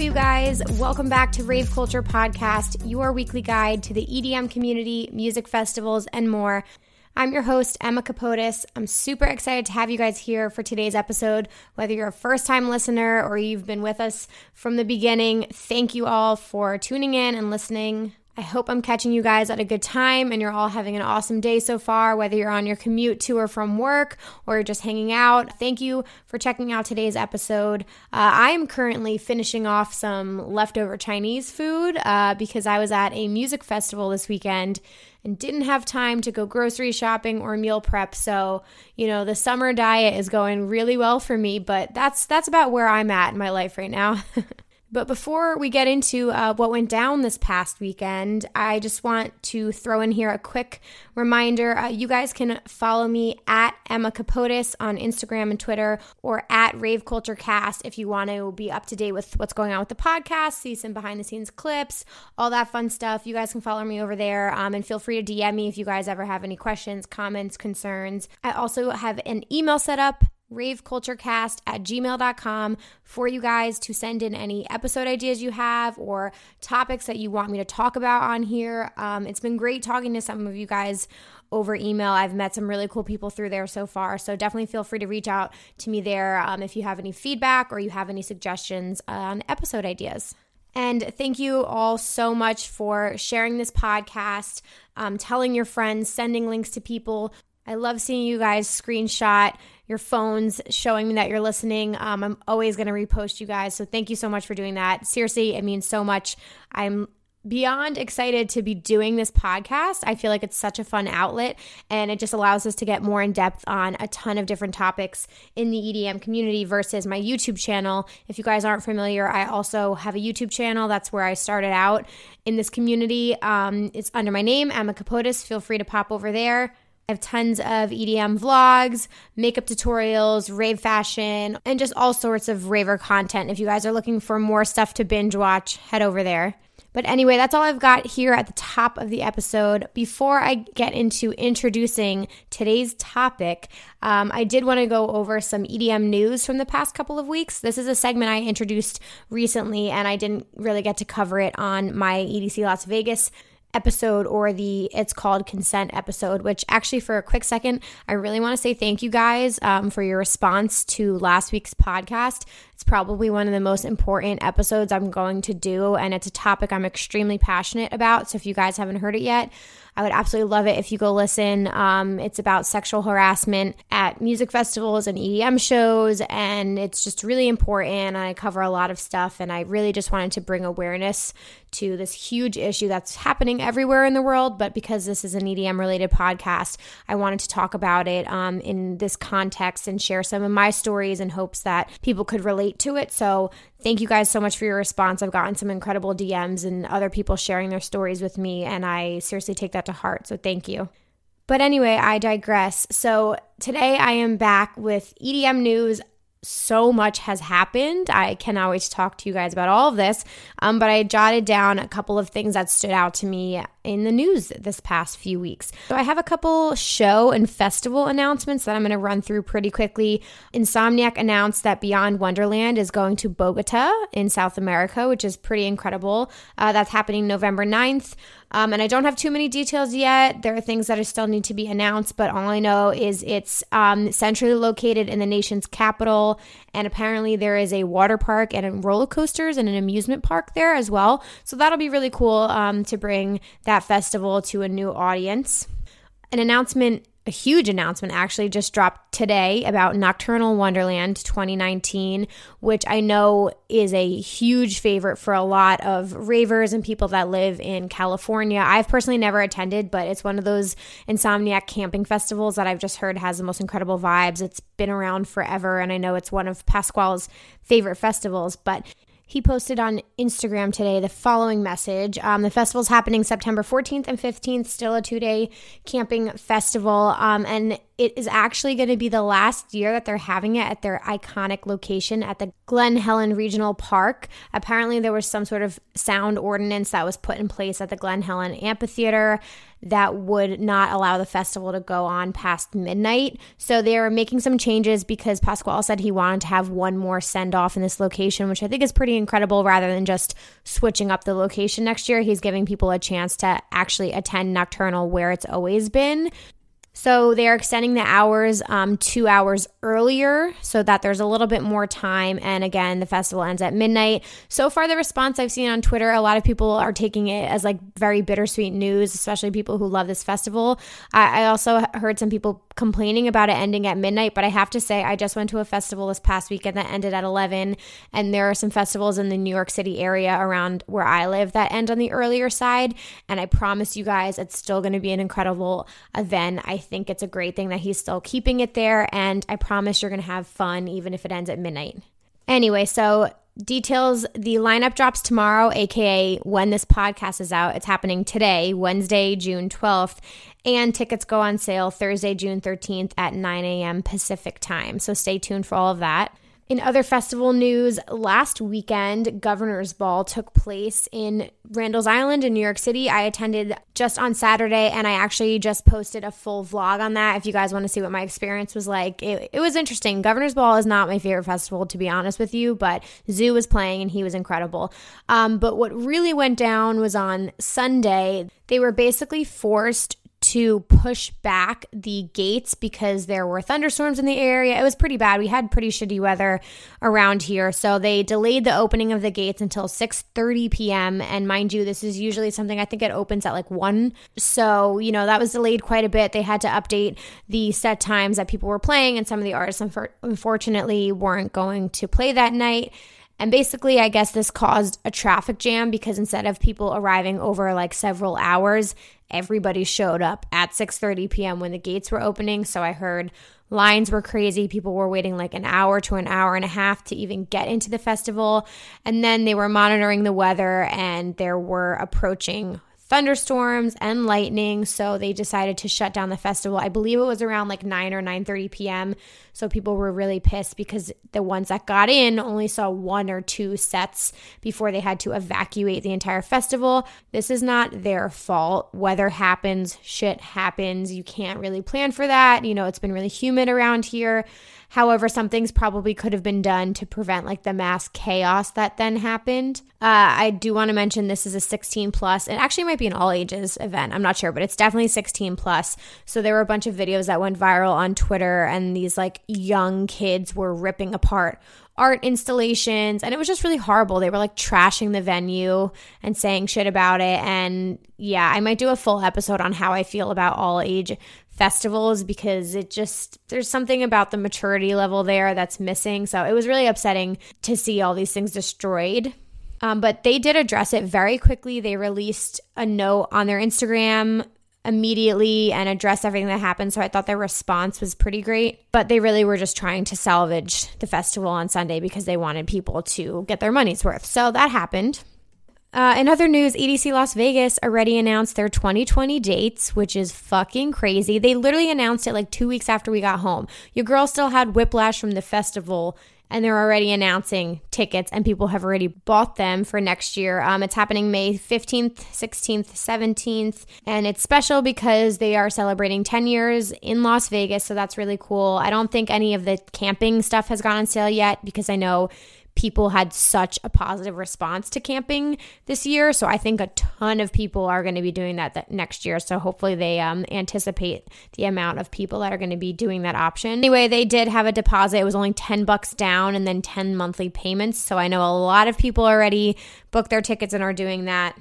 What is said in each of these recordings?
you guys. Welcome back to Rave Culture Podcast, your weekly guide to the EDM community, music festivals, and more. I'm your host, Emma Kapotes. I'm super excited to have you guys here for today's episode. Whether you're a first time listener or you've been with us from the beginning, thank you all for tuning in and listening. I hope I'm catching you guys at a good time and you're all having an awesome day so far, whether you're on your commute to or from work or you're just hanging out. Thank you for checking out today's episode. Uh, I am currently finishing off some leftover Chinese food uh, because I was at a music festival this weekend and didn't have time to go grocery shopping or meal prep. So, you know, the summer diet is going really well for me, but that's that's about where I'm at in my life right now. But before we get into uh, what went down this past weekend, I just want to throw in here a quick reminder. Uh, you guys can follow me at Emma Kapotes on Instagram and Twitter or at Rave Culture Cast if you want to be up to date with what's going on with the podcast, see some behind the scenes clips, all that fun stuff. You guys can follow me over there um, and feel free to DM me if you guys ever have any questions, comments, concerns. I also have an email set up raveculturecast at gmail.com for you guys to send in any episode ideas you have or topics that you want me to talk about on here. Um, it's been great talking to some of you guys over email. I've met some really cool people through there so far. So definitely feel free to reach out to me there um, if you have any feedback or you have any suggestions on episode ideas. And thank you all so much for sharing this podcast, um, telling your friends, sending links to people. I love seeing you guys screenshot your phones showing me that you're listening. Um, I'm always going to repost you guys. So thank you so much for doing that. Seriously, it means so much. I'm beyond excited to be doing this podcast. I feel like it's such a fun outlet and it just allows us to get more in depth on a ton of different topics in the EDM community versus my YouTube channel. If you guys aren't familiar, I also have a YouTube channel. That's where I started out in this community. Um, it's under my name, Emma Kapotes. Feel free to pop over there. I have tons of EDM vlogs, makeup tutorials, rave fashion, and just all sorts of raver content. If you guys are looking for more stuff to binge watch, head over there. But anyway, that's all I've got here at the top of the episode. Before I get into introducing today's topic, um, I did want to go over some EDM news from the past couple of weeks. This is a segment I introduced recently, and I didn't really get to cover it on my EDC Las Vegas episode or the it's called consent episode which actually for a quick second i really want to say thank you guys um, for your response to last week's podcast it's probably one of the most important episodes i'm going to do and it's a topic i'm extremely passionate about so if you guys haven't heard it yet I would absolutely love it if you go listen. Um, it's about sexual harassment at music festivals and EDM shows, and it's just really important. I cover a lot of stuff, and I really just wanted to bring awareness to this huge issue that's happening everywhere in the world. But because this is an EDM related podcast, I wanted to talk about it um, in this context and share some of my stories in hopes that people could relate to it. So Thank you guys so much for your response. I've gotten some incredible DMs and other people sharing their stories with me, and I seriously take that to heart. So thank you. But anyway, I digress. So today I am back with EDM news so much has happened. I cannot wait to talk to you guys about all of this. Um, but I jotted down a couple of things that stood out to me in the news this past few weeks. So I have a couple show and festival announcements that I'm going to run through pretty quickly. Insomniac announced that Beyond Wonderland is going to Bogota in South America, which is pretty incredible. Uh, that's happening November 9th. Um, and I don't have too many details yet. There are things that are still need to be announced, but all I know is it's um, centrally located in the nation's capital. And apparently, there is a water park and roller coasters and an amusement park there as well. So that'll be really cool um, to bring that festival to a new audience. An announcement a huge announcement actually just dropped today about Nocturnal Wonderland 2019, which I know is a huge favorite for a lot of ravers and people that live in California. I've personally never attended, but it's one of those insomniac camping festivals that I've just heard has the most incredible vibes. It's been around forever, and I know it's one of Pasquale's favorite festivals, but he posted on Instagram today the following message. Um, the festival's happening September 14th and 15th, still a two day camping festival. Um, and it is actually going to be the last year that they're having it at their iconic location at the Glen Helen Regional Park. Apparently, there was some sort of sound ordinance that was put in place at the Glen Helen Amphitheater that would not allow the festival to go on past midnight. So they are making some changes because Pasquale said he wanted to have one more send off in this location, which I think is pretty incredible rather than just switching up the location next year. He's giving people a chance to actually attend Nocturnal where it's always been. So they are extending the hours um, two hours earlier so that there's a little bit more time. And again, the festival ends at midnight. So far, the response I've seen on Twitter, a lot of people are taking it as like very bittersweet news, especially people who love this festival. I, I also heard some people complaining about it ending at midnight, but I have to say, I just went to a festival this past weekend that ended at 11. And there are some festivals in the New York City area around where I live that end on the earlier side. And I promise you guys, it's still going to be an incredible event. I think it's a great thing that he's still keeping it there. And I promise you're going to have fun, even if it ends at midnight. Anyway, so details the lineup drops tomorrow, aka when this podcast is out. It's happening today, Wednesday, June 12th, and tickets go on sale Thursday, June 13th at 9 a.m. Pacific time. So stay tuned for all of that. In other festival news, last weekend, Governor's Ball took place in Randall's Island in New York City. I attended just on Saturday and I actually just posted a full vlog on that if you guys want to see what my experience was like. It, it was interesting. Governor's Ball is not my favorite festival, to be honest with you, but Zhu was playing and he was incredible. Um, but what really went down was on Sunday. They were basically forced to push back the gates because there were thunderstorms in the area. It was pretty bad. We had pretty shitty weather around here, so they delayed the opening of the gates until 6:30 p.m. And mind you, this is usually something I think it opens at like 1. So, you know, that was delayed quite a bit. They had to update the set times that people were playing and some of the artists unfortunately weren't going to play that night. And basically, I guess this caused a traffic jam because instead of people arriving over like several hours, everybody showed up at 6:30 p.m. when the gates were opening. So I heard lines were crazy. People were waiting like an hour to an hour and a half to even get into the festival. And then they were monitoring the weather and there were approaching thunderstorms and lightning so they decided to shut down the festival. I believe it was around like 9 or 9.30 p.m so people were really pissed because the ones that got in only saw one or two sets before they had to evacuate the entire festival. This is not their fault. Weather happens shit happens. You can't really plan for that. You know it's been really humid around here However, some things probably could have been done to prevent like the mass chaos that then happened. Uh, I do want to mention this is a 16 plus. It actually might be an all ages event. I'm not sure, but it's definitely 16 plus. So there were a bunch of videos that went viral on Twitter, and these like young kids were ripping apart art installations and it was just really horrible. They were like trashing the venue and saying shit about it and yeah, I might do a full episode on how I feel about all age festivals because it just there's something about the maturity level there that's missing. So it was really upsetting to see all these things destroyed. Um, but they did address it very quickly. They released a note on their Instagram immediately and addressed everything that happened. So I thought their response was pretty great. But they really were just trying to salvage the festival on Sunday because they wanted people to get their money's worth. So that happened. Uh, in other news, EDC Las Vegas already announced their 2020 dates, which is fucking crazy. They literally announced it like two weeks after we got home. Your girl still had whiplash from the festival, and they're already announcing tickets, and people have already bought them for next year. Um, it's happening May 15th, 16th, 17th, and it's special because they are celebrating 10 years in Las Vegas, so that's really cool. I don't think any of the camping stuff has gone on sale yet because I know people had such a positive response to camping this year. So I think a ton of people are going to be doing that, that next year. So hopefully they um, anticipate the amount of people that are going to be doing that option. Anyway, they did have a deposit. It was only 10 bucks down and then 10 monthly payments. So I know a lot of people already booked their tickets and are doing that.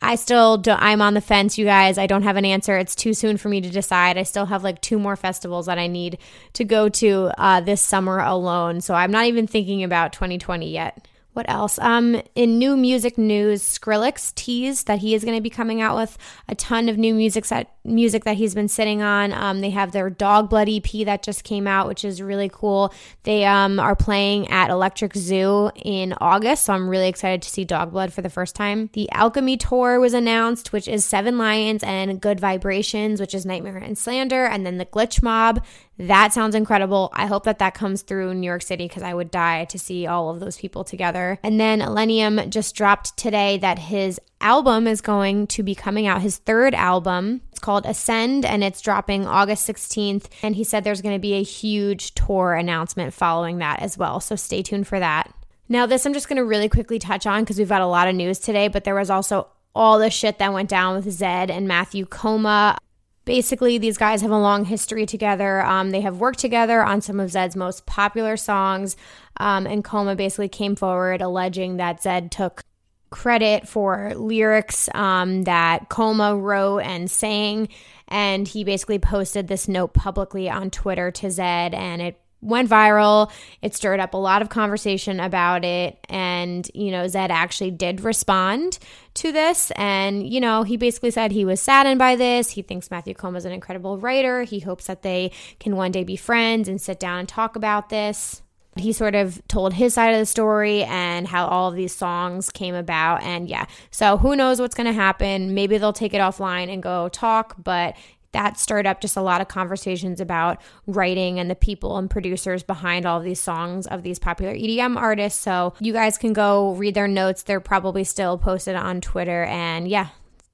I still do, I'm on the fence, you guys. I don't have an answer. It's too soon for me to decide. I still have like two more festivals that I need to go to uh, this summer alone. So I'm not even thinking about 2020 yet. What else? Um, in new music news, Skrillex teased that he is going to be coming out with a ton of new music that music that he's been sitting on. Um, they have their Dog Blood EP that just came out, which is really cool. They um, are playing at Electric Zoo in August, so I'm really excited to see Dog Blood for the first time. The Alchemy Tour was announced, which is Seven Lions and Gud Vibrations, which is NGHTMRE and Slander, and then the Glitch Mob. That sounds incredible. I hope that that comes through New York City because I would die to see all of those people together. And then Illenium just dropped today that his album is going to be coming out, his third album. It's called Ascend and it's dropping August 16th. And he said there's going to be a huge tour announcement following that as well. So stay tuned for that. Now, this I'm just going to really quickly touch on because we've got a lot of news today, but there was also all the shit that went down with Zedd and Matthew Koma. Basically, these guys have a long history together. Um, they have worked together on some of Zedd's most popular songs. Um, and Koma basically came forward alleging that Zedd took credit for lyrics um, that Koma wrote and sang. And he basically posted this note publicly on Twitter to Zedd, and it went viral. It stirred up a lot of conversation about it. And, you know, Zedd actually did respond to this. And, you know, he basically said he was saddened by this. He thinks Matthew Koma is an incredible writer. He hopes that they can one day be friends and sit down and talk about this. He sort of told his side of the story and how all of these songs came about. And yeah, so who knows what's going to happen? Maybe they'll take it offline and go talk, but that stirred up just a lot of conversations about writing and the people and producers behind all of these songs of these popular EDM artists. So you guys can go read their notes. They're probably still posted on Twitter. And yeah,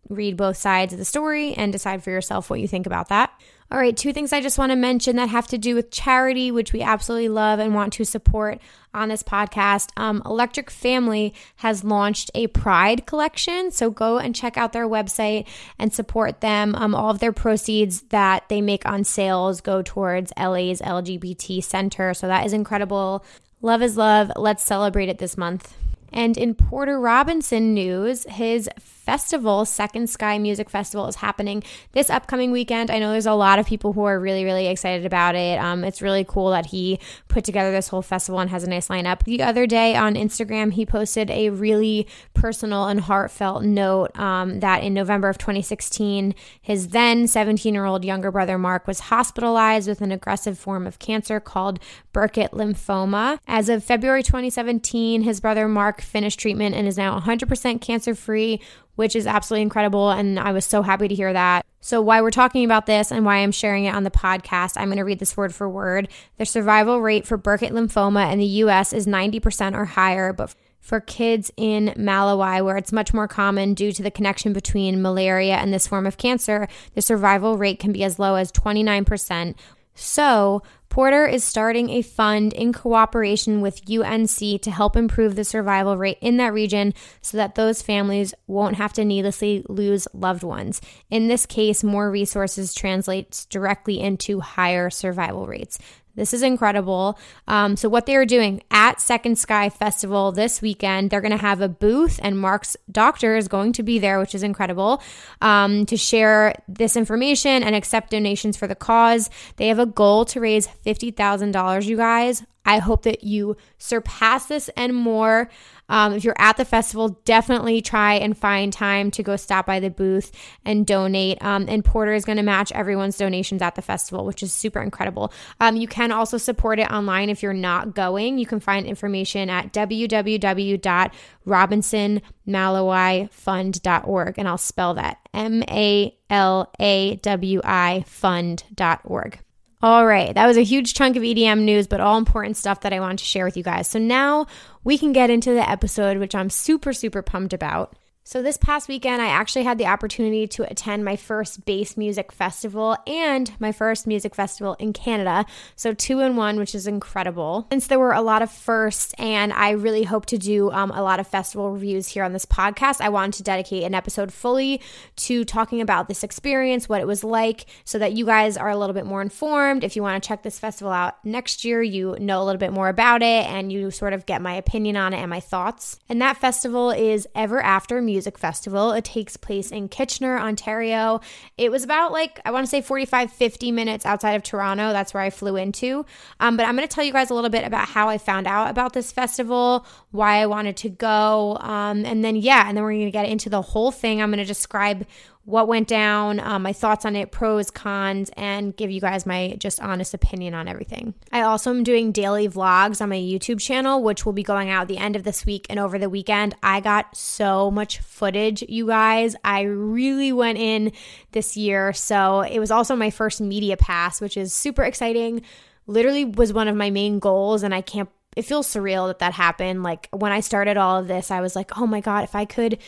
read both sides of the story and decide for yourself what you think about that. All right, two things I just want to mention that have to do with charity, which we absolutely love and want to support on this podcast. Um, Electric Family has launched a Pride collection. So go and check out their website and support them. Um, all of their proceeds that they make on sales go towards LA's LGBT Center. So that is incredible. Love is love. Let's celebrate it this month. And in Porter Robinson news, his festival, Second Sky Music Festival, is happening this upcoming weekend. I know there's a lot of people who are really, really excited about it. Um, it's really cool that he put together this whole festival and has a nice lineup. The other day on Instagram, he posted a really personal and heartfelt note um, that in November of 2016, his then 17 year old younger brother Mark was hospitalized with an aggressive form of cancer called Burkitt lymphoma. As of February 2017, his brother Mark finished treatment and is now 100% cancer free which is absolutely incredible. And I was so happy to hear that. So, why we're talking about this and why I'm sharing it on the podcast, I'm going to read this word for word. The survival rate for Burkitt lymphoma in the US is 90% or higher, but for kids in Malawi, where it's much more common due to the connection between malaria and this form of cancer, the survival rate can be as low as 29%. So, Porter is starting a fund in cooperation with UNC to help improve the survival rate in that region so that those families won't have to needlessly lose loved ones. In this case, more resources translates directly into higher survival rates. This is incredible. Um, so, what they are doing at Second Sky Festival this weekend, they're going to have a booth, and Mark's doctor is going to be there, which is incredible, um, to share this information and accept donations for the cause. They have a goal to raise $50,000, you guys. I hope that you surpass this and more. Um, if you're at the festival, definitely try and find time to go stop by the booth and donate. Um, and Porter is going to match everyone's donations at the festival, which is super incredible. Um, you can also support it online if you're not going. You can find information at www.robinsonmalawifund.org, and I'll spell that M A L A W I fund.org. All right, that was a huge chunk of EDM news, but all important stuff that I wanted to share with you guys. So now we can get into the episode, which I'm super, super pumped about. So, this past weekend, I actually had the opportunity to attend my first bass music festival and my first music festival in Canada. So, two in one, which is incredible. Since there were a lot of firsts, and I really hope to do um, a lot of festival reviews here on this podcast, I wanted to dedicate an episode fully to talking about this experience, what it was like, so that you guys are a little bit more informed. If you want to check this festival out next year, you know a little bit more about it and you sort of get my opinion on it and my thoughts. And that festival is Ever After Music Music Festival. It takes place in Kitchener, Ontario. It was about like, I want to say 45, 50 minutes outside of Toronto. That's where I flew into. Um, but I'm going to tell you guys a little bit about how I found out about this festival, why I wanted to go. Um, and then, yeah, and then we're going to get into the whole thing. I'm going to describe what went down, um, my thoughts on it, pros, cons, and give you guys my just honest opinion on everything. I also am doing daily vlogs on my YouTube channel, which will be going out the end of this week and over the weekend. I got so much footage, you guys. I really went in this year. So it was also my first media pass, which is super exciting. Literally was one of my main goals, and I can't it feels surreal that that happened. Like when I started all of this, I was like, oh my God, if I could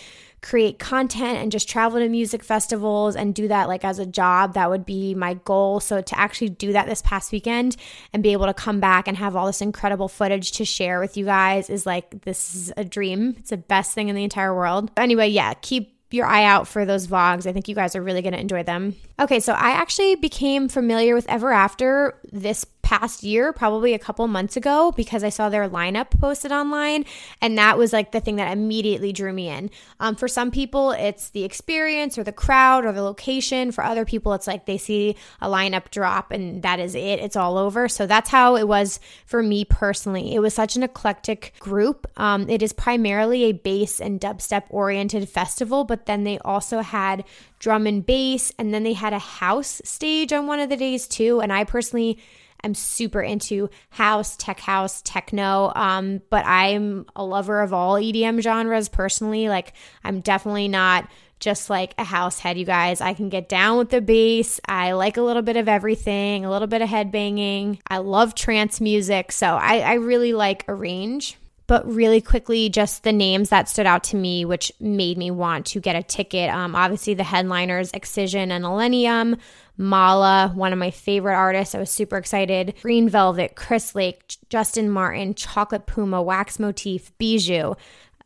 create content and just travel to music festivals and do that like as a job, that would be my goal. So to actually do that this past weekend and be able to come back and have all this incredible footage to share with you guys is like, this is a dream. It's the best thing in the entire world. Anyway, yeah, keep your eye out for those vlogs. I think you guys are really going to enjoy them. Okay, so I actually became familiar with Ever After this past year, probably a couple months ago, because I saw their lineup posted online. And that was like the thing that immediately drew me in. Um, for some people, it's the experience or the crowd or the location. For other people, it's like they see a lineup drop and that is it, it's all over. So that's how it was for me personally. It was such an eclectic group. Um, it is primarily a bass and dubstep oriented festival, but then they also had drum and bass, and then they had a house stage on one of the days too. And I personally am super into house, tech house, techno. Um, but I'm a lover of all EDM genres personally. Like, I'm definitely not just like a house head, you guys. I can get down with the bass. I like a little bit of everything, a little bit of head banging. I love trance music. So I, I really like a range but really quickly, just the names that stood out to me, which made me want to get a ticket. Um, obviously, the headliners Excision and Illenium, Malaa, one of my favorite artists. I was super excited. Green Velvet, Chris Lake, Justin Martin, Chocolate Puma, Wax Motif, Bijou,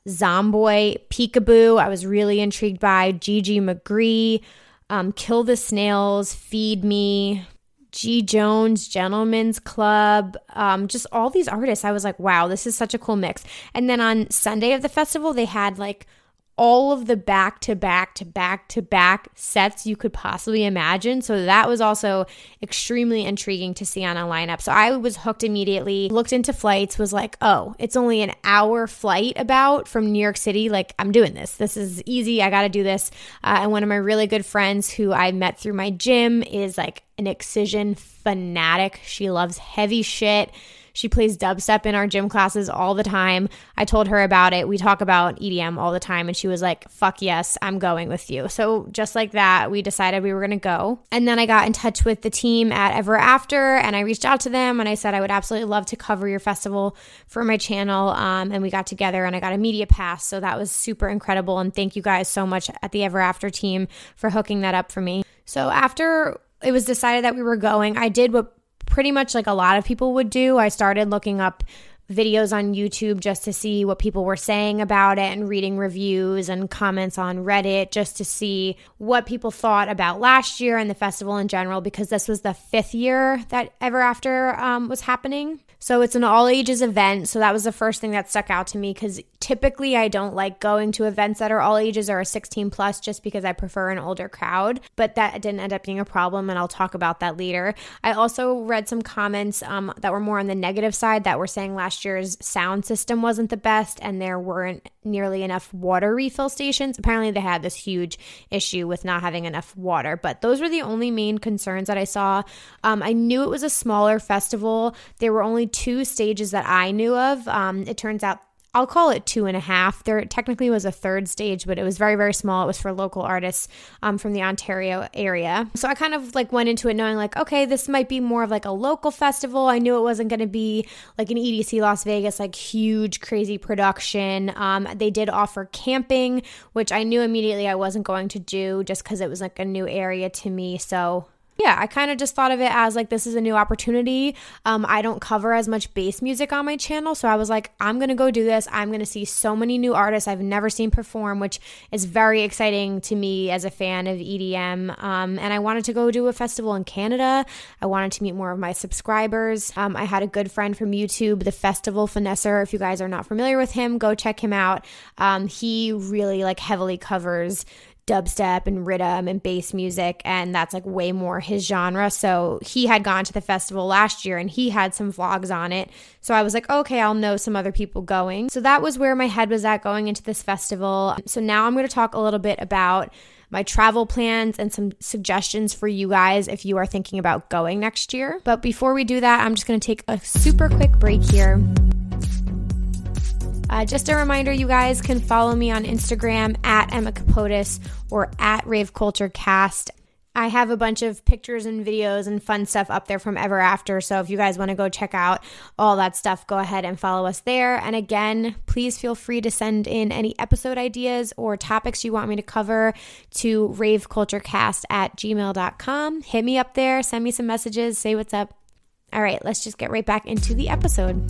Zomboy, Peekaboo. I was really intrigued by GG Magree, um, Kill the Snails, Feed Me, G. Jones, Gentlemen's Club, um, just all these artists. I was like, wow, this is such a cool mix. And then on Sunday of the festival, they had like all of the back to back to back to back sets you could possibly imagine. So that was also extremely intriguing to see on a lineup. So I was hooked immediately, looked into flights, was like, oh, it's only an hour flight about from New York City. Like, I'm doing this. This is easy. I got to do this. Uh, and one of my really good friends who I met through my gym is like an excision fanatic. She loves heavy shit. She plays dubstep in our gym classes all the time. I told her about it. We talk about EDM all the time, and she was like, fuck yes, I'm going with you. So, just like that, we decided we were going to go. And then I got in touch with the team at Ever After, and I reached out to them and I said, I would absolutely love to cover your festival for my channel. Um, and we got together and I got a media pass. So, that was super incredible. And thank you guys so much at the Ever After team for hooking that up for me. So, after it was decided that we were going, I did what pretty much like a lot of people would do. I started looking up videos on YouTube just to see what people were saying about it and reading reviews and comments on Reddit just to see what people thought about last year and the festival in general because this was the fifth year that Ever After um, was happening. So it's an all ages event. So that was the first thing that stuck out to me because typically I don't like going to events that are all ages or a 16 plus just because I prefer an older crowd. But that didn't end up being a problem, and I'll talk about that later. I also read some comments um, that were more on the negative side that were saying last year's sound system wasn't the best and there weren't nearly enough water refill stations. Apparently, they had this huge issue with not having enough water, but those were the only main concerns that I saw. Um, I knew it was a smaller festival. There were only two stages that I knew of. Um, it turns out I'll call it two and a half. There technically was a third stage, but it was very, very small. It was for local artists um, from the Ontario area. So I kind of like went into it knowing like, okay, this might be more of like a local festival. I knew it wasn't going to be like an EDC Las Vegas, like huge, crazy production. Um, they did offer camping, which I knew immediately I wasn't going to do just because it was like a new area to me. So yeah, I kind of just thought of it as like this is a new opportunity. Um, I don't cover as much bass music on my channel, so I was like, I'm gonna go do this. I'm gonna see so many new artists I've never seen perform, which is very exciting to me as a fan of EDM. Um, and I wanted to go do a festival in Canada. I wanted to meet more of my subscribers. Um, I had a good friend from YouTube, the Festival Finesser. If you guys are not familiar with him, go check him out. Um, he really like heavily covers dubstep and rhythm and bass music and that's like way more his genre. So he had gone to the festival last year and he had some vlogs on it. So i was like okay i'll know some other people going. So that was where my head was at going into this festival. So now i'm going to talk a little bit about my travel plans and some suggestions for you guys if you are thinking about going next year. But before we do that i'm just going to take a super quick break here uh, just a reminder, you guys can follow me on Instagram at Emma Kapotes or at Rave Culture Cast. I have a bunch of pictures and videos and fun stuff up there from Ever After. So if you guys want to go check out all that stuff, go ahead and follow us there. And again, please feel free to send in any episode ideas or topics you want me to cover to raveculturecast at gmail.com. Hit me up there, send me some messages, say what's up. All right, let's just get right back into the episode.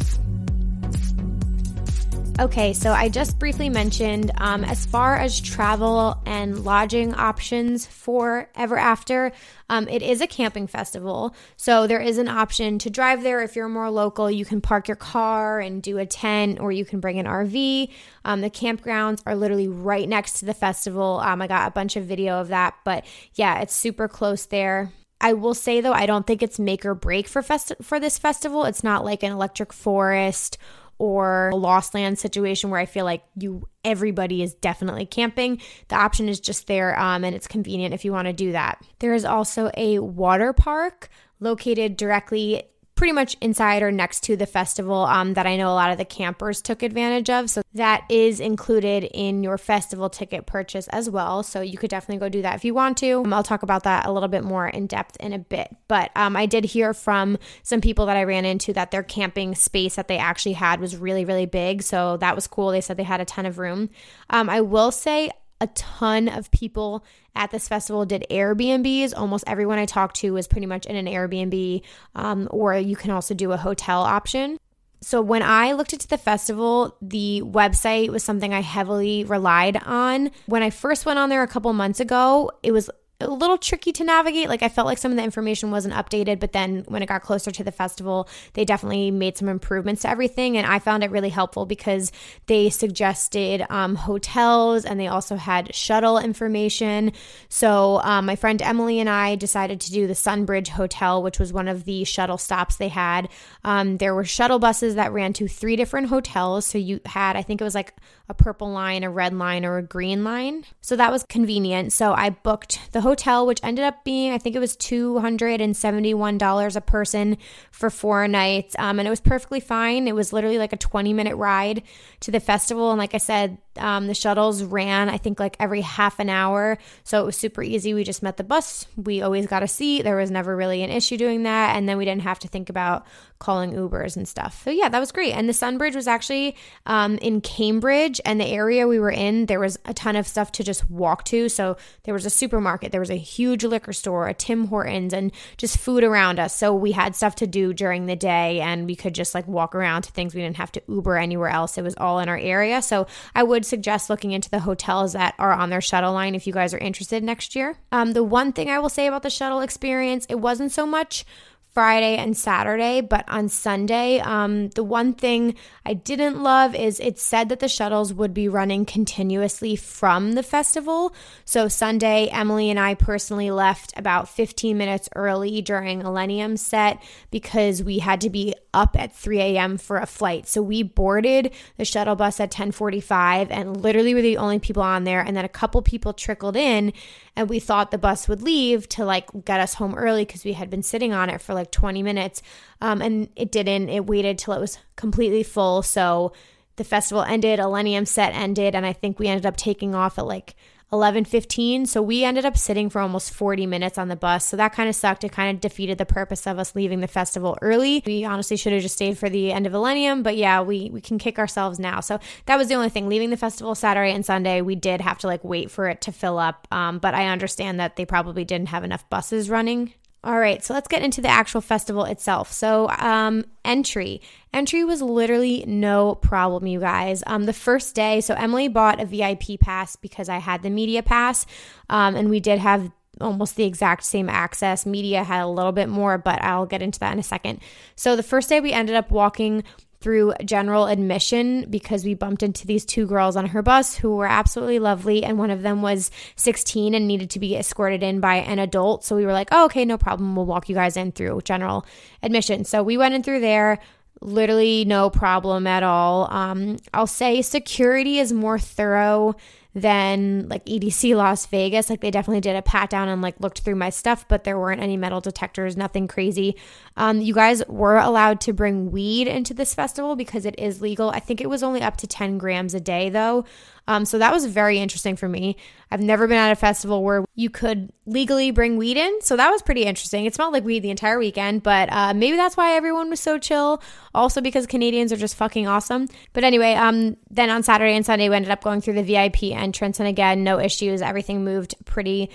Okay, so I just briefly mentioned um, as far as travel and lodging options for Ever After, um, it is a camping festival. So there is an option to drive there if you're more local. You can park your car and do a tent, or you can bring an RV. Um, the campgrounds are literally right next to the festival. Um, I got a bunch of video of that, but yeah, it's super close there. I will say though, I don't think it's make or break for fest- for this festival. It's not like an electric forest or a lost land situation where I feel like you everybody is definitely camping. The option is just there um, and it's convenient if you want to do that. There is also a water park located directly pretty much inside or next to the festival um, that I know a lot of the campers took advantage of. So that is included in your festival ticket purchase as well. So you could definitely go do that if you want to. Um, I'll talk about that a little bit more in depth in a bit. But um, I did hear from some people that I ran into that their camping space that they actually had was really, really big. So that was cool. They said they had a ton of room. Um, I will say a ton of people at this festival did Airbnbs. Almost everyone I talked to was pretty much in an Airbnb, um, or you can also do a hotel option. So when I looked into the festival, the website was something I heavily relied on. When I first went on there a couple months ago, it was a little tricky to navigate. Like I felt like some of the information wasn't updated, but then when it got closer to the festival, they definitely made some improvements to everything, and I found it really helpful because they suggested um, hotels and they also had shuttle information. So um, my friend Emily and I decided to do the Sunbridge Hotel, which was one of the shuttle stops they had. Um, there were shuttle buses that ran to three different hotels. So you had, I think it was like a purple line, a red line, or a green line. So that was convenient. So I booked the which ended up being, I think it was $271 a person for four nights. Um, and it was perfectly fine. It was literally like a 20 minute ride to the festival. And like I said, um, the shuttles ran, I think, like every half an hour. So it was super easy. We just met the bus. We always got a seat. There was never really an issue doing that. And then we didn't have to think about calling Ubers and stuff. So yeah, that was great. And the Sunbridge was actually um, in Cambridge and the area we were in, there was a ton of stuff to just walk to. So there was a supermarket, there was a huge liquor store, a Tim Hortons, and just food around us. So we had stuff to do during the day and we could just like walk around to things we didn't have to Uber anywhere else. It was all in our area. So I would suggest looking into the hotels that are on their shuttle line if you guys are interested next year. Um, the one thing I will say about the shuttle experience, it wasn't so much Friday and Saturday, but on Sunday, um, the one thing I didn't love is it said that the shuttles would be running continuously from the festival. So Sunday, Emily and I personally left about 15 minutes early during Illenium set because we had to be up at 3 a.m. for a flight. So we boarded the shuttle bus at 10:45, and literally were the only people on there. And then a couple people trickled in, and we thought the bus would leave to like get us home early because we had been sitting on it for like 20 minutes. Um, and it didn't. It waited till it was completely full. So the festival ended Illenium set ended and i think we ended up taking off at like 11:15 so we ended up sitting for almost 40 minutes on the bus. So that kind of sucked. It kind of defeated the purpose of us leaving the festival early. We honestly should have just stayed for the end of Illenium, but yeah we we can kick ourselves now. So that was the only thing. Leaving the festival Saturday and Sunday we did have to like wait for it to fill up. Um, but I understand that they probably didn't have enough buses running all right, so let's get into the actual festival itself. So, um, entry. Entry was literally no problem, you guys. Um, the first day, so Emily bought a VIP pass because I had the media pass, um, and we did have almost the exact same access. Media had a little bit more, but I'll get into that in a second. So, the first day we ended up walking through general admission because we bumped into these two girls on her bus who were absolutely lovely. And one of them was 16 and needed to be escorted in by an adult. So we were like, oh, okay, no problem. We'll walk you guys in through general admission. So we went in through there. Literally no problem at all. Um, I'll say security is more thorough than like EDC Las Vegas. Like they definitely did a pat down and like looked through my stuff, but there weren't any metal detectors, nothing crazy. Um, you guys were allowed to bring weed into this festival because it is legal. I think it was only up to 10 grams a day though. Um, so that was very interesting for me. I've never been at a festival where you could legally bring weed in. So that was pretty interesting. It smelled like weed the entire weekend, but uh, maybe that's why everyone was so chill. Also because Canadians are just fucking awesome. But anyway, um, then on Saturday and Sunday, we ended up going through the VIP entrance. And again, no issues. Everything moved pretty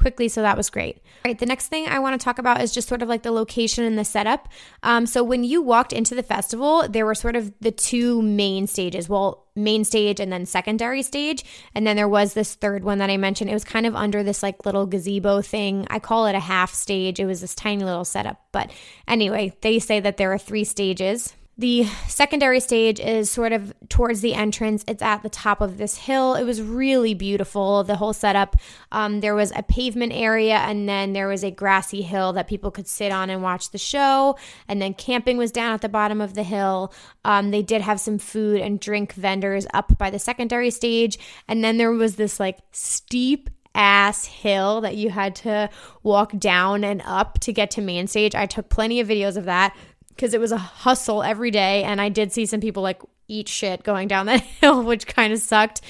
quickly, so that was great. All right, the next thing I want to talk about is just sort of like the location and the setup. Um, so when you walked into the festival, there were sort of the two main stages. Well, main stage and then secondary stage, and then there was this third one that I mentioned. It was kind of under this like little gazebo thing. I call it a half stage. It was this tiny little setup, but anyway, they say that there are three stages. The secondary stage is sort of towards the entrance. It's at the top of this hill. It was really beautiful, the whole setup. Um, there was a pavement area, and then there was a grassy hill that people could sit on and watch the show. And then camping was down at the bottom of the hill. Um, they did have some food and drink vendors up by the secondary stage. And then there was this like steep ass hill that you had to walk down and up to get to main stage. I took plenty of videos of that because it was a hustle every day. And I did see some people like eat shit going down that hill, which kind of sucked.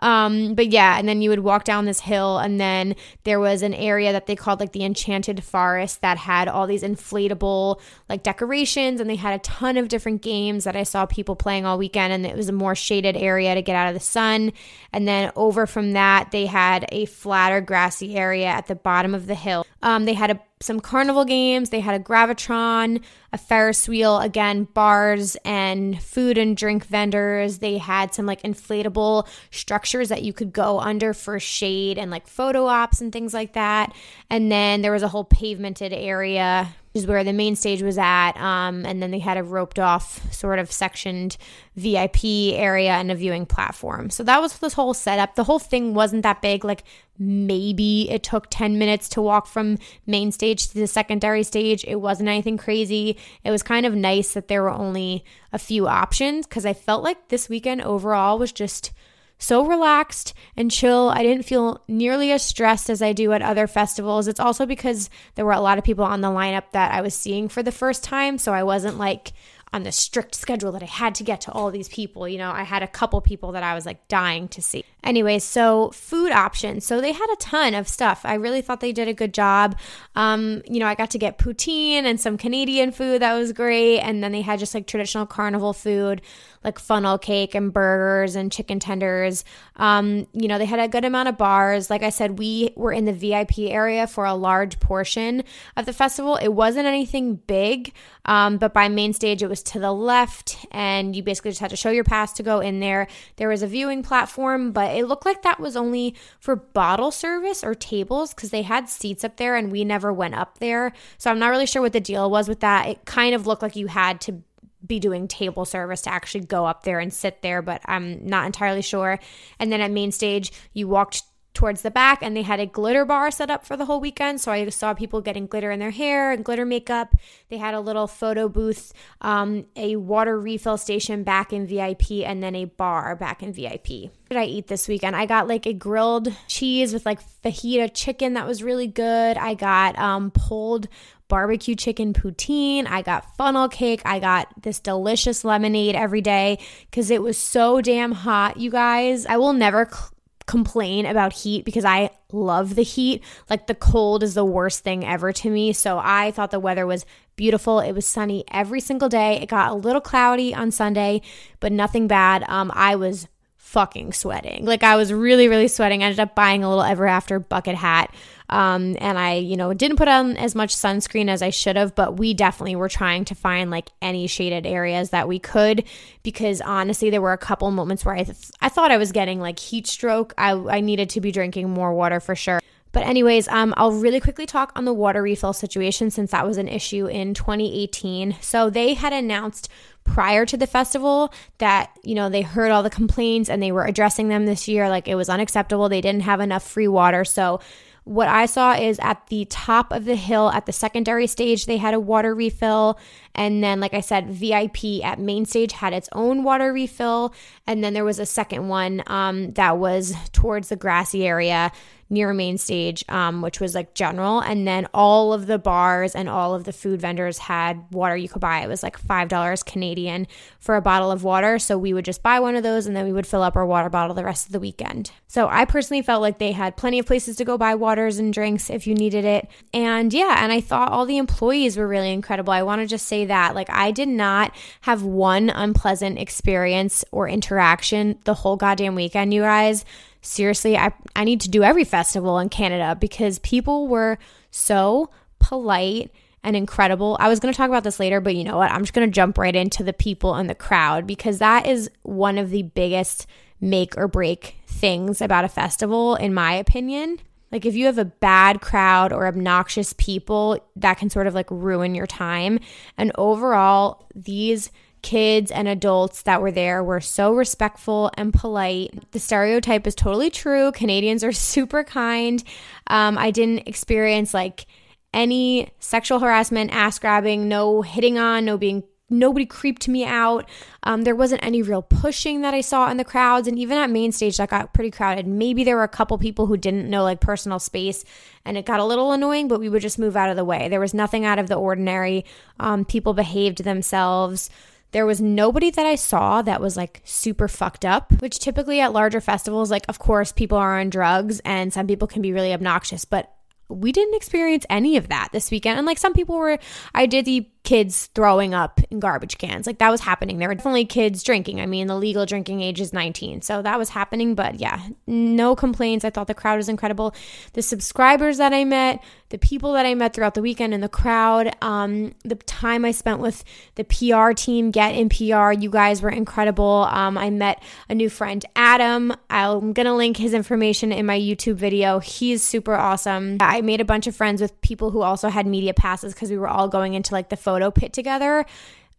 Um, but yeah, and then you would walk down this hill, and then there was an area that they called like the Enchanted Forest that had all these inflatable like decorations, and they had a ton of different games that I saw people playing all weekend. And it was a more shaded area to get out of the sun. And then over from that, they had a flatter, grassy area at the bottom of the hill. Um, they had a some carnival games. They had a Gravitron, a Ferris wheel, again, bars and food and drink vendors. They had some like inflatable structures that you could go under for shade and like photo ops and things like that. And then there was a whole pavemented area which is where the main stage was at. Um, and then they had a roped off, sort of sectioned VIP area and a viewing platform. So that was this whole setup. The whole thing wasn't that big. Like maybe it took 10 minutes to walk from main stage to the secondary stage. It wasn't anything crazy. It was kind of nice that there were only a few options because I felt like this weekend overall was just so relaxed and chill. I didn't feel nearly as stressed as I do at other festivals. It's also because there were a lot of people on the lineup that I was seeing for the first time. So I wasn't like, on the strict schedule that I had to get to all these people. You know, I had a couple people that I was like dying to see. Anyway, so food options. So they had a ton of stuff. I really thought they did a good job. Um, you know, I got to get poutine and some Canadian food that was great. And then they had just like traditional carnival food, like funnel cake and burgers and chicken tenders. Um, you know, they had a good amount of bars. Like I said, we were in the VIP area for a large portion of the festival. It wasn't anything big, um, but by main stage, it was to the left, and you basically just had to show your pass to go in there. There was a viewing platform, but it looked like that was only for bottle service or tables because they had seats up there and we never went up there. So I'm not really sure what the deal was with that. It kind of looked like you had to be doing table service to actually go up there and sit there, but I'm not entirely sure. And then at main stage, you walked towards the back and they had a glitter bar set up for the whole weekend. So i saw people getting glitter in their hair and glitter makeup. They had a little photo booth um, a water refill station back in vip and then a bar back in vip what did i eat this weekend? I got like a grilled cheese with like fajita chicken that was really good. I got um, pulled barbecue chicken poutine. I got funnel cake. I got this delicious lemonade every day because it was so damn hot, you guys. I will never cl- complain about heat because I love the heat. Like the cold is the worst thing ever to me. So I thought the weather was beautiful. It was sunny every single day. It got a little cloudy on Sunday, but nothing bad. Um, I was fucking sweating. Like I was really, really sweating. I ended up buying a little ever after bucket hat. Um, and I, you know, didn't put on as much sunscreen as I should have, but we definitely were trying to find like any shaded areas that we could because honestly, there were a couple moments where I, th- I thought I was getting like heat stroke. I, I needed to be drinking more water for sure. But anyways, um, I'll really quickly talk on the water refill situation since that was an issue in 2018. So they had announced prior to the festival that you know they heard all the complaints and they were addressing them this year. Like it was unacceptable. They didn't have enough free water, so what I saw is at the top of the hill at the secondary stage, they had a water refill. And then, like I said, VIP at main stage had its own water refill. And then there was a second one um, that was towards the grassy area near main stage, um, which was like general. And then all of the bars and all of the food vendors had water you could buy. It was like $5 Canadian for a bottle of water. So we would just buy one of those and then we would fill up our water bottle the rest of the weekend. So I personally felt like they had plenty of places to go buy waters and drinks if you needed it. And yeah, and I thought all the employees were really incredible. I want to just say that. Like, I did not have one unpleasant experience or interaction the whole goddamn weekend, you guys seriously, I, I need to do every festival in Canada because people were so polite and incredible. I was going to talk about this later, but you know what? I'm just going to jump right into the people and the crowd because that is one of the biggest make or break things about a festival, in my opinion. Like, if you have a bad crowd or obnoxious people, that can sort of like ruin your time. And overall, these kids and adults that were there were so respectful and polite. The stereotype is totally true. Canadians are super kind. Um, I didn't experience like any sexual harassment, ass grabbing, no hitting on, no being nobody creeped me out. Um, there wasn't any real pushing that I saw in the crowds. And even at main stage, that got pretty crowded. Maybe there were a couple people who didn't know like personal space and it got a little annoying, but we would just move out of the way. There was nothing out of the ordinary. Um, people behaved themselves. There was nobody that I saw that was like super fucked up, which typically at larger festivals, like, of course, people are on drugs and some people can be really obnoxious, but we didn't experience any of that this weekend. And like some people were, I did the kids throwing up in garbage cans. Like that was happening. There were definitely kids drinking. I mean, the legal drinking age is 19. So that was happening. But yeah, no complaints. I thought the crowd was incredible. The subscribers that I met, the people that I met throughout the weekend in the crowd, um, the time I spent with the PR team, Get in PR, you guys were incredible. Um, I met a new friend, Adam. I'm going to link his information in my YouTube video. He's super awesome. I made a bunch of friends with people who also had media passes because we were all going into like the photo photo pit together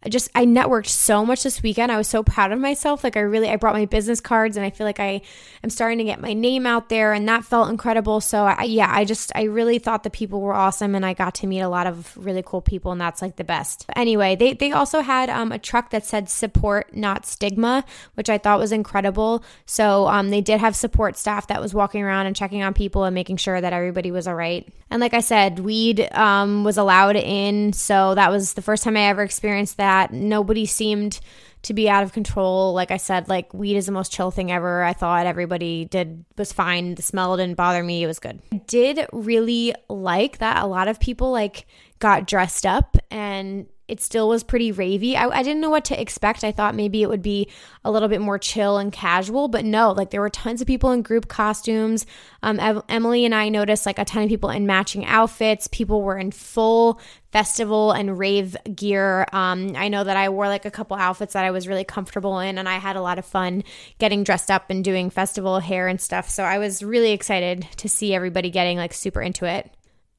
I just I networked so much this weekend. I was so proud of myself. Like I really I brought my business cards and I feel like I am starting to get my name out there and that felt incredible. So I, yeah, I just I really thought the people were awesome and I got to meet a lot of really cool people and that's like the best. But anyway, they they also had um, a truck that said support not stigma, which I thought was incredible. So um, they did have support staff that was walking around and checking on people and making sure that everybody was all right. And like I said, weed um, was allowed in, so that was the first time I ever experienced that that. Nobody seemed to be out of control. Like I said, like weed is the most chill thing ever. I thought everybody did was fine. The smell didn't bother me. It was good. I did really like that a lot of people like got dressed up and it still was pretty ravey. I, I, didn't know what to expect. I thought maybe it would be a little bit more chill and casual, but no, like there were tons of people in group costumes. Um, Ev- Emily and I noticed like a ton of people in matching outfits. People were in full festival and rave gear. Um, I know that I wore like a couple outfits that I was really comfortable in, and I had a lot of fun getting dressed up and doing festival hair and stuff. So I was really excited to see everybody getting like super into it.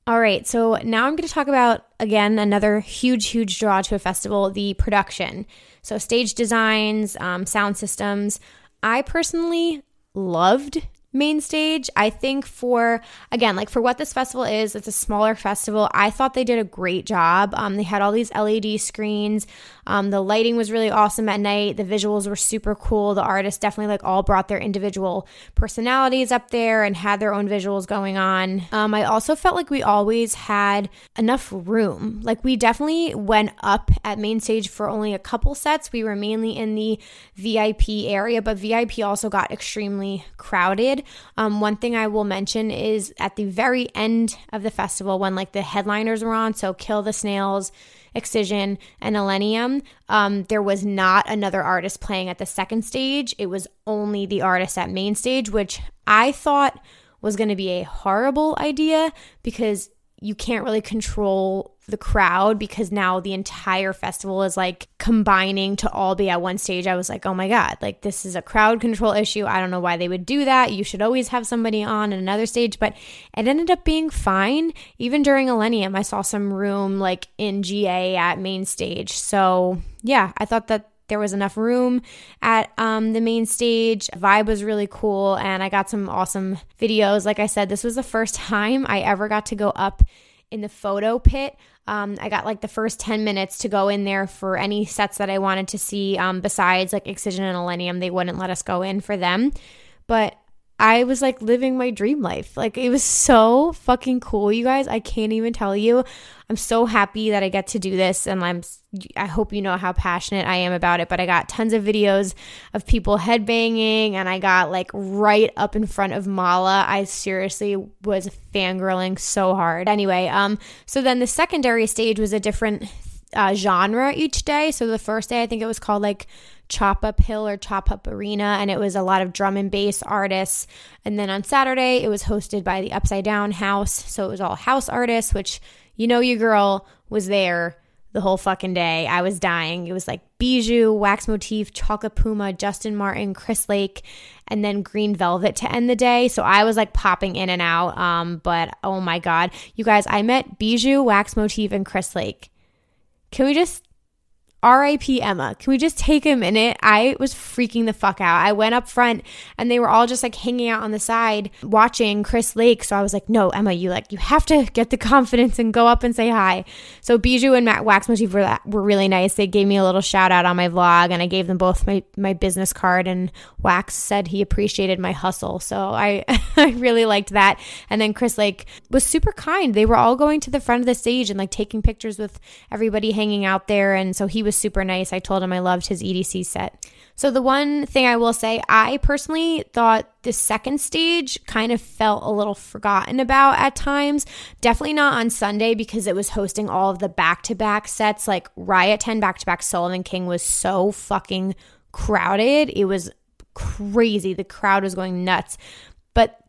All right, so now I'm going to talk about again another huge, huge draw to a festival the production. So, stage designs, um, sound systems. I personally loved main stage. I think for again, like for what this festival is, it's a smaller festival. I thought they did a great job. Um, they had all these LED screens. Um, the lighting was really awesome at night. The visuals were super cool. The artists definitely like all brought their individual personalities up there and had their own visuals going on. Um, I also felt like we always had enough room. Like we definitely went up at main stage for only a couple sets. We were mainly in the VIP area, but VIP also got extremely crowded. Um, one thing I will mention is at the very end of the festival, when like the headliners were on, so Kill the Snails, Excision, and Illenium, um, there was not another artist playing at the second stage. It was only the artist at main stage, which I thought was going to be a horrible idea because you can't really control the crowd because now the entire festival is like combining to all be at one stage. I was like, oh my God, like this is a crowd control issue. I don't know why they would do that. You should always have somebody on in another stage, but it ended up being fine. Even during Illenium, I saw some room like in GA at main stage. So yeah, I thought that there was enough room at um, the main stage. Vibe was really cool, and I got some awesome videos. Like I said, this was the first time I ever got to go up in the photo pit. Um, I got like the first 10 minutes to go in there for any sets that I wanted to see. Um, besides like Excision and Illenium, they wouldn't let us go in for them. But I was like living my dream life. Like it was so fucking cool, you guys. I can't even tell you. I'm so happy that I get to do this and I'm I hope you know how passionate I am about it, but I got tons of videos of people headbanging and I got like right up in front of Malaa. I seriously was fangirling so hard. Anyway, um so then the secondary stage was a different uh, genre each day. So the first day I think it was called like Chop Up Hill or Chop Up Arena, and it was a lot of drum and bass artists. And then on Saturday, it was hosted by the Upside Down House. So it was all house artists, which you know, your girl was there the whole fucking day. I was dying. It was like Bijou, Wax Motif, Chocolate Puma, Justin Martin, Chris Lake, and then Green Velvet to end the day. So I was like popping in and out. Um, but oh my God. You guys, I met Bijou, Wax Motif, and Chris Lake. Can we just RIP Emma. Can we just take a minute? I was freaking the fuck out. I went up front and they were all just like hanging out on the side watching Chris Lake. So I was like, no, Emma, you like, you have to get the confidence and go up and say hi. So Bijou and Matt Wax Motif were, were really nice. They gave me a little shout out on my vlog and I gave them both my, my business card and Wax said he appreciated my hustle. So I, I really liked that. And then Chris Lake was super kind. They were all going to the front of the stage and like taking pictures with everybody hanging out there. And so he was was super nice. I told him I loved his EDC set. So, the one thing I will say, I personally thought the second stage kind of felt a little forgotten about at times. Definitely not on Sunday because it was hosting all of the back to back sets. Like Riot 10 back to back Sullivan King was so fucking crowded. It was crazy. The crowd was going nuts.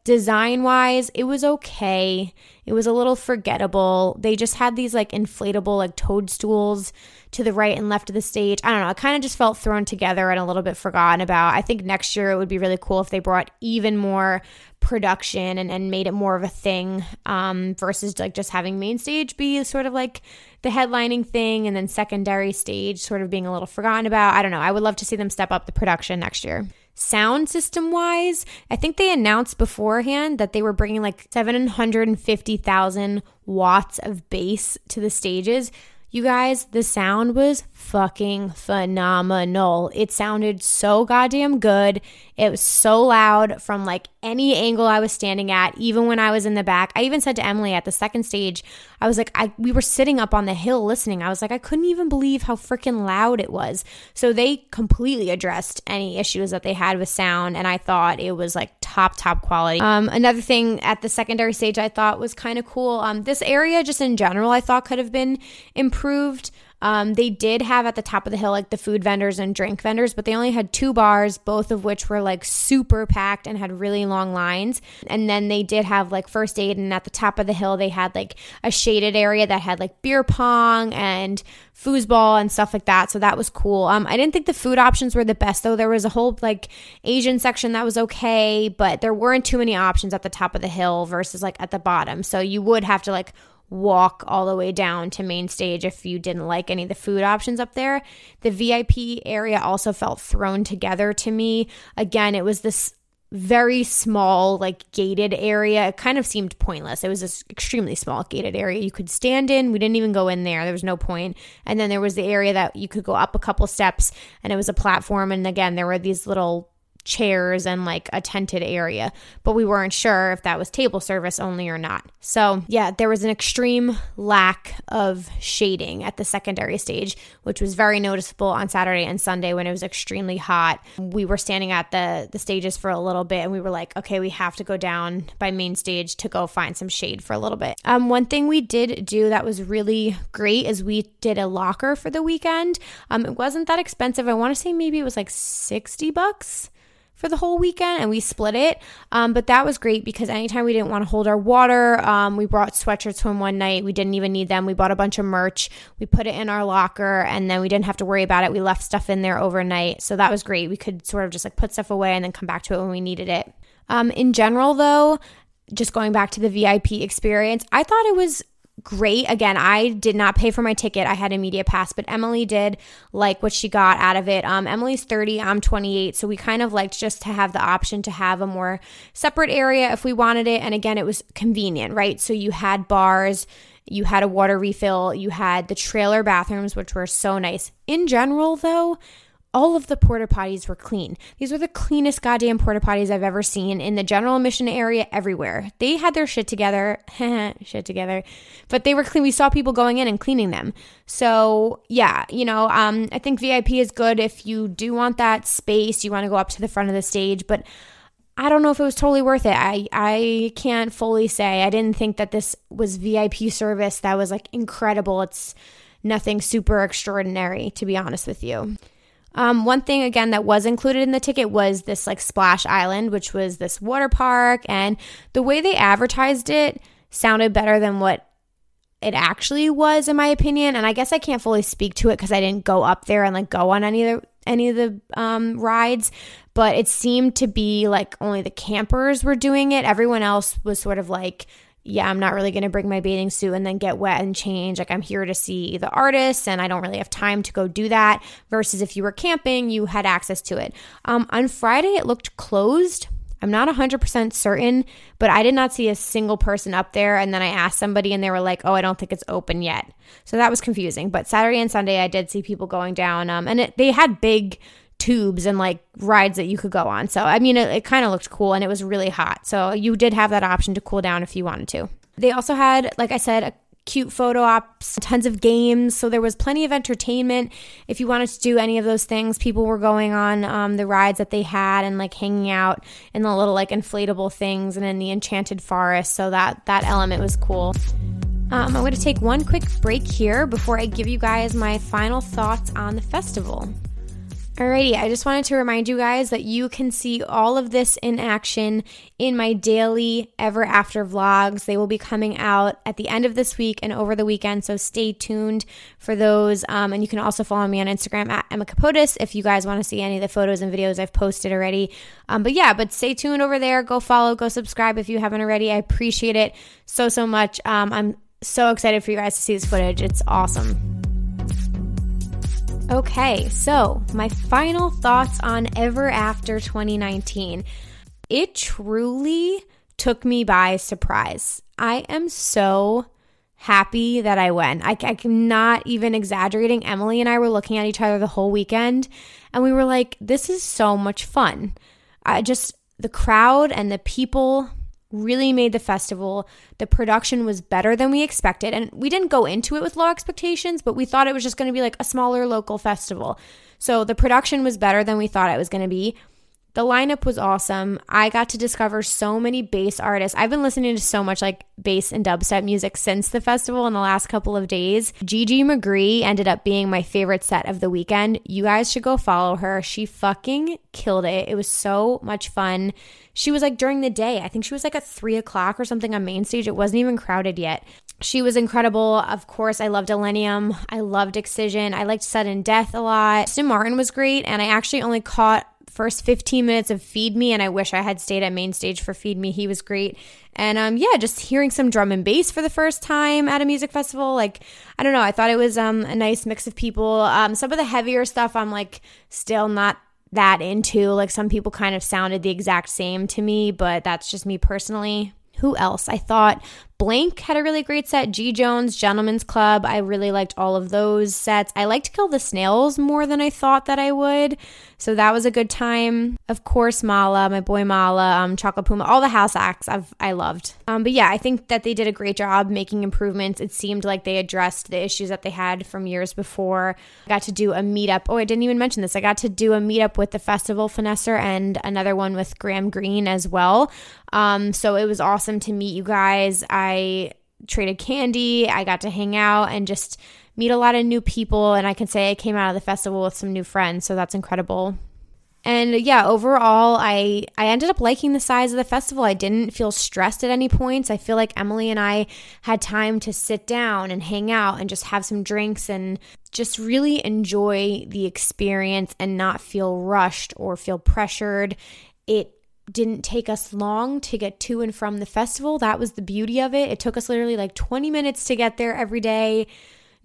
Design wise, it was okay. It was a little forgettable. They just had these like inflatable like toadstools to the right and left of the stage. I don't know. It kind of just felt thrown together and a little bit forgotten about. I think next year it would be really cool if they brought even more production and, and made it more of a thing um, versus like just having main stage be sort of like the headlining thing and then secondary stage sort of being a little forgotten about. I don't know. I would love to see them step up the production next year sound system wise, I think they announced beforehand that they were bringing like 750,000 watts of bass to the stages. You guys, the sound was fucking phenomenal. It sounded so goddamn good. It was so loud from like any angle I was standing at, even when I was in the back. I even said to Emily at the second stage, I was like, I we were sitting up on the hill listening. I was like, I couldn't even believe how freaking loud it was. So they completely addressed any issues that they had with sound, and I thought it was like top top quality. Um, another thing at the secondary stage I thought was kind of cool. Um, this area just in general I thought could have been improved. Um, they did have at the top of the hill like the food vendors and drink vendors, but they only had two bars, both of which were like super packed and had really long lines. And then they did have like first aid, and at the top of the hill, they had like a shaded area that had like beer pong and foosball and stuff like that. So that was cool. Um, I didn't think the food options were the best though. There was a whole like Asian section that was okay, but there weren't too many options at the top of the hill versus like at the bottom. So you would have to like walk all the way down to main stage if you didn't like any of the food options up there. The VIP area also felt thrown together to me. Again, it was this very small, like gated area. It kind of seemed pointless. It was this extremely small gated area you could stand in. We didn't even go in there. There was no point. And then there was the area that you could go up a couple steps and it was a platform. And again, there were these little chairs and like a tented area, but we weren't sure if that was table service only or not. So, yeah, there was an extreme lack of shading at the secondary stage, which was very noticeable on Saturday and Sunday when it was extremely hot. We were standing at the the stages for a little bit and we were like, okay, we have to go down by main stage to go find some shade for a little bit. Um one thing we did do that was really great is we did a locker for the weekend. Um it wasn't that expensive. I want to say maybe it was like 60 bucks for the whole weekend and we split it. Um, but that was great because anytime we didn't want to hold our water, um, we brought sweatshirts home one night. We didn't even need them. We bought a bunch of merch. We put it in our locker and then we didn't have to worry about it. We left stuff in there overnight. So that was great. We could sort of just like put stuff away and then come back to it when we needed it. Um, in general, though, just going back to the VIP experience, I thought it was great. Again, I did not pay for my ticket. I had a media pass, but Emily did like what she got out of it. Um, Emily's 30, I'm 28. So we kind of liked just to have the option to have a more separate area if we wanted it. And again, it was convenient, right? So you had bars, you had a water refill, you had the trailer bathrooms, which were so nice. In general, though, all of the porta potties were clean. These were the cleanest goddamn porta potties I've ever seen in the general admission area everywhere. They had their shit together, shit together, but they were clean. We saw people going in and cleaning them. So yeah, you know, um, I think VIP is good if you do want that space. You want to go up to the front of the stage, but I don't know if it was totally worth it. I I can't fully say. I didn't think that this was VIP service that was like incredible. It's nothing super extraordinary, to be honest with you. Um, one thing again that was included in the ticket was this like Splash Island, which was this water park, and the way they advertised it sounded better than what it actually was, in my opinion. And I guess I can't fully speak to it because I didn't go up there and like go on any of the any of the um, rides, but it seemed to be like only the campers were doing it. Everyone else was sort of like yeah, I'm not really going to bring my bathing suit and then get wet and change. Like, I'm here to see the artists and I don't really have time to go do that. Versus if you were camping, you had access to it. Um, on Friday, it looked closed. I'm not 100% certain, but I did not see a single person up there. And then I asked somebody and they were like, oh, I don't think it's open yet. So that was confusing. But Saturday and Sunday, I did see people going down. Um, and it, they had big tubes and like rides that you could go on. So, I mean, it, it kind of looked cool and it was really hot. So, you did have that option to cool down if you wanted to. They also had, like I said, a cute photo ops, tons of games. So there was plenty of entertainment. If you wanted to do any of those things, people were going on um, the rides that they had and like hanging out in the little like inflatable things and in the enchanted forest. So that that element was cool. Um, I'm going to take one quick break here before I give you guys my final thoughts on the festival. Alrighty, I just wanted to remind you guys that you can see all of this in action in my daily ever after vlogs. They will be coming out at the end of this week and over the weekend, so stay tuned for those. Um, and you can also follow me on Instagram at Emma Kapotes if you guys want to see any of the photos and videos I've posted already. Um, but yeah, but stay tuned over there. Go follow, go subscribe if you haven't already. I appreciate it so, so much. Um, I'm so excited for you guys to see this footage. It's awesome. Okay, so my final thoughts on Ever After 2019. It truly took me by surprise. I am so happy that I went. I, I'm not even exaggerating. Emily and I were looking at each other the whole weekend and we were like, this is so much fun. I just, the crowd and the people really made the festival. The production was better than we expected. And we didn't go into it with low expectations, but we thought it was just going to be like a smaller local festival. So the production was better than we thought it was going to be. The lineup was awesome. I got to discover so many bass artists. I've been listening to so much like bass and dubstep music since the festival in the last couple of days. GG Magree ended up being my favorite set of the weekend. You guys should go follow her. She fucking killed it. It was so much fun. She was like during the day. I think she was like at three o'clock or something on main stage. It wasn't even crowded yet. She was incredible. Of course, I loved Illenium. I loved Excision. I liked Sudden Death a lot. Sim Martin was great, and I actually only caught first 15 minutes of Feed Me, and I wish I had stayed at main stage for Feed Me. He was great. And um, yeah, just hearing some drum and bass for the first time at a music festival, like I don't know, I thought it was um, a nice mix of people. Um, some of the heavier stuff, I'm like still not that into. Like some people kind of sounded the exact same to me, but that's just me personally. Who else? I thought Blanke had a really great set. G Jones, Gentlemen's Club. I really liked all of those sets. I liked Kill the Snails more than I thought that I would. So that was a good time. Of course, Malaa, my boy Malaa, um, Chocolate Puma, all the house acts I've, I loved. Um, but yeah, I think that they did a great job making improvements. It seemed like they addressed the issues that they had from years before. I got to do a meetup. Oh, I didn't even mention this. I got to do a meetup with the festival finesser and another one with Graham Greene as well. Um, so it was awesome to meet you guys. I traded candy. I got to hang out and just meet a lot of new people. And I can say I came out of the festival with some new friends. So that's incredible. And yeah, overall, I I ended up liking the size of the festival. I didn't feel stressed at any points. I feel like Emily and I had time to sit down and hang out and just have some drinks and just really enjoy the experience and not feel rushed or feel pressured. It didn't take us long to get to and from the festival. That was the beauty of it. It took us literally like 20 minutes to get there every day.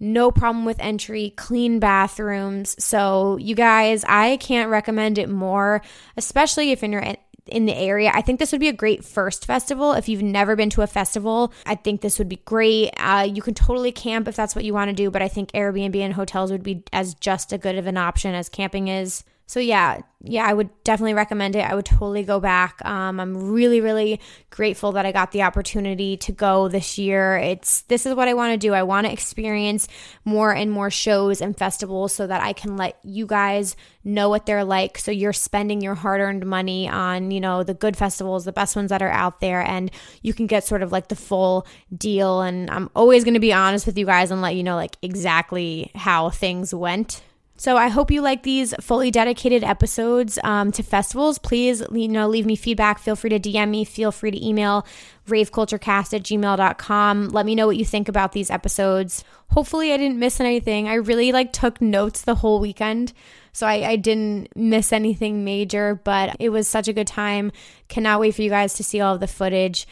No problem with entry, clean bathrooms. So, you guys, I can't recommend it more, especially if you're in the area. I think this would be a great first festival. If you've never been to a festival, I think this would be great. Uh, you can totally camp if that's what you want to do, but I think Airbnb and hotels would be as just a good of an option as camping is. So yeah, yeah, I would definitely recommend it. I would totally go back. Um, I'm really, really grateful that I got the opportunity to go this year. It's this is what I want to do. I want to experience more and more shows and festivals so that I can let you guys know what they're like. So you're spending your hard-earned money on, you know, the good festivals, the best ones that are out there, and you can get sort of like the full deal. And I'm always going to be honest with you guys and let you know like exactly how things went so I hope you like these fully dedicated episodes um, to festivals. Please, you know, leave me feedback. Feel free to DM me. Feel free to email raveculturecast at gmail.com. Let me know what you think about these episodes. Hopefully I didn't miss anything. I really like took notes the whole weekend. So I, I didn't miss anything major, but it was such a good time. Cannot wait for you guys to see all of the footage.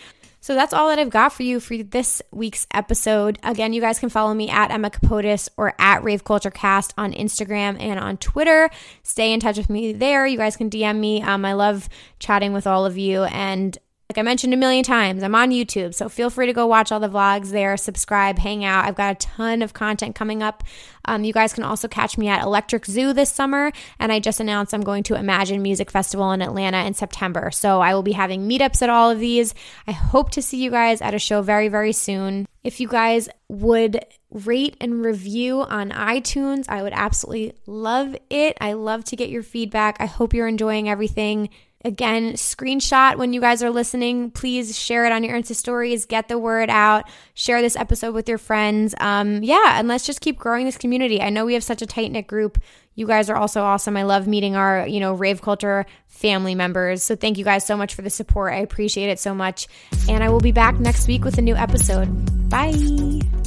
So that's all that I've got for you for this week's episode. Again, you guys can follow me at Emma Kapotes or at Rave Culture Cast on Instagram and on Twitter. Stay in touch with me there. You guys can DM me. Um, I love chatting with all of you. And like I mentioned a million times, I'm on YouTube, so feel free to go watch all the vlogs there, subscribe, hang out. I've got a ton of content coming up. Um, you guys can also catch me at Electric Zoo this summer, and I just announced I'm going to Imagine Music Festival in Atlanta in September. So I will be having meetups at all of these. I hope to see you guys at a show very, very soon. If you guys would rate and review on iTunes, I would absolutely love it. I love to get your feedback. I hope you're enjoying everything. Again, screenshot when you guys are listening. Please share it on your Insta stories. Get the word out. Share this episode with your friends. Um, yeah, and let's just keep growing this community. I know we have such a tight knit group. You guys are also awesome. I love meeting our, you know, rave culture family members. So thank you guys so much for the support. I appreciate it so much. And I will be back next week with a new episode. Bye.